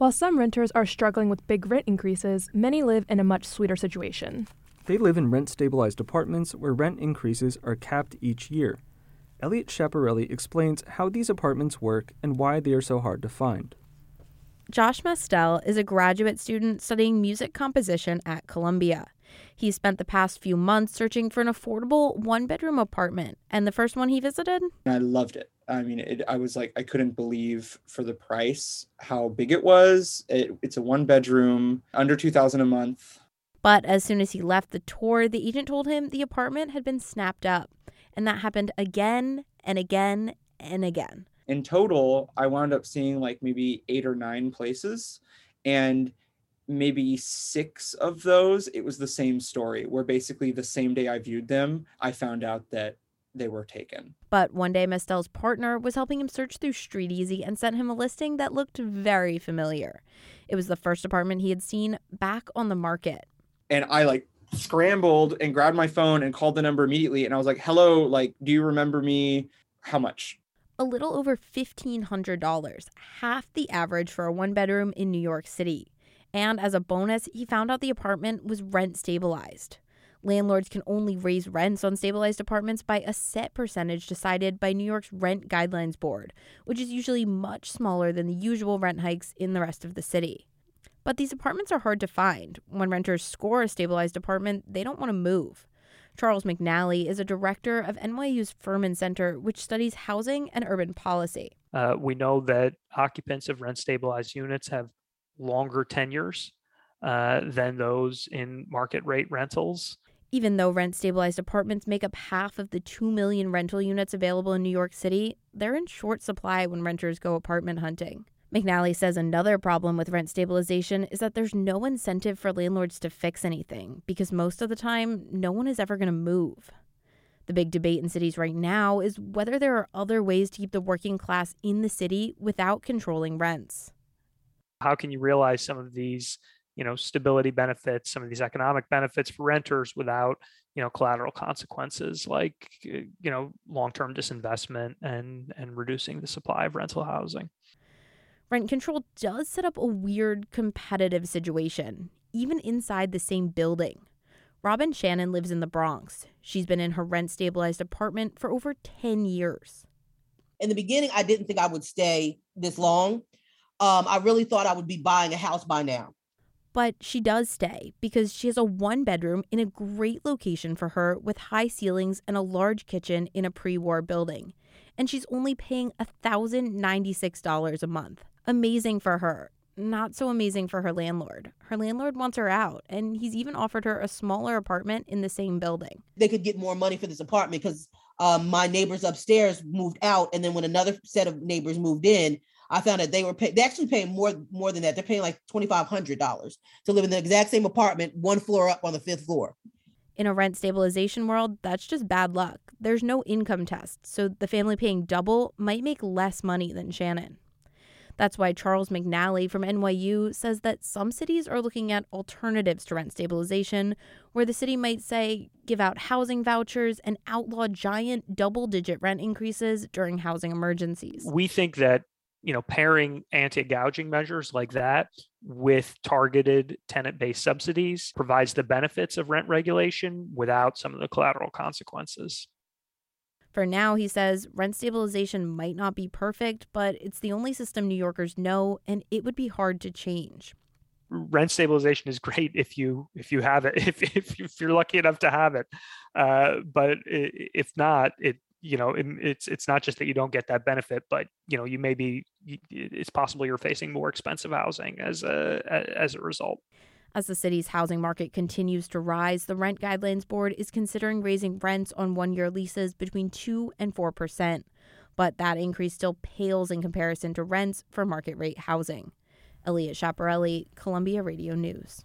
While some renters are struggling with big rent increases, many live in a much sweeter situation. They live in rent stabilized apartments where rent increases are capped each year. Elliot Chaparelli explains how these apartments work and why they are so hard to find. Josh Mestel is a graduate student studying music composition at Columbia. He spent the past few months searching for an affordable one bedroom apartment, and the first one he visited? I loved it. I mean, it, I was like, I couldn't believe for the price how big it was. It, it's a one bedroom, under 2000 a month. But as soon as he left the tour, the agent told him the apartment had been snapped up. And that happened again and again and again. In total, I wound up seeing like maybe eight or nine places. And maybe six of those, it was the same story where basically the same day I viewed them, I found out that they were taken. But one day, Mestel's partner was helping him search through StreetEasy and sent him a listing that looked very familiar. It was the first apartment he had seen back on the market. And I like scrambled and grabbed my phone and called the number immediately. And I was like, hello, like, do you remember me? How much? A little over $1,500, half the average for a one bedroom in New York City. And as a bonus, he found out the apartment was rent stabilized. Landlords can only raise rents on stabilized apartments by a set percentage decided by New York's Rent Guidelines Board, which is usually much smaller than the usual rent hikes in the rest of the city. But these apartments are hard to find. When renters score a stabilized apartment, they don't want to move. Charles McNally is a director of NYU's Furman Center, which studies housing and urban policy. Uh, we know that occupants of rent stabilized units have longer tenures uh, than those in market rate rentals. Even though rent stabilized apartments make up half of the 2 million rental units available in New York City, they're in short supply when renters go apartment hunting. McNally says another problem with rent stabilization is that there's no incentive for landlords to fix anything because most of the time, no one is ever going to move. The big debate in cities right now is whether there are other ways to keep the working class in the city without controlling rents. How can you realize some of these, you know, stability benefits, some of these economic benefits for renters without, you know, collateral consequences like, uh, you know, long-term disinvestment and and reducing the supply of rental housing? Rent control does set up a weird competitive situation, even inside the same building. Robin Shannon lives in the Bronx. She's been in her rent stabilized apartment for over 10 years. In the beginning, I didn't think I would stay this long um, I really thought I would be buying a house by now. But she does stay because she has a one bedroom in a great location for her with high ceilings and a large kitchen in a pre war building. And she's only paying $1,096 a month. Amazing for her. Not so amazing for her landlord. Her landlord wants her out, and he's even offered her a smaller apartment in the same building. They could get more money for this apartment because um, my neighbors upstairs moved out, and then when another set of neighbors moved in, I found that they were pay- they actually paying more more than that. They're paying like twenty five hundred dollars to live in the exact same apartment, one floor up on the fifth floor. In a rent stabilization world, that's just bad luck. There's no income test, so the family paying double might make less money than Shannon. That's why Charles McNally from NYU says that some cities are looking at alternatives to rent stabilization, where the city might say give out housing vouchers and outlaw giant double digit rent increases during housing emergencies. We think that you know pairing anti-gouging measures like that with targeted tenant-based subsidies provides the benefits of rent regulation without some of the collateral consequences. For now he says rent stabilization might not be perfect but it's the only system new yorkers know and it would be hard to change. Rent stabilization is great if you if you have it if, if, if you're lucky enough to have it. Uh, but if not it you know it's it's not just that you don't get that benefit but you know you may be it's possible you're facing more expensive housing as a as a result. As the city's housing market continues to rise the rent guidelines board is considering raising rents on one year leases between 2 and 4% but that increase still pales in comparison to rents for market rate housing. Elliot chaparelli columbia radio news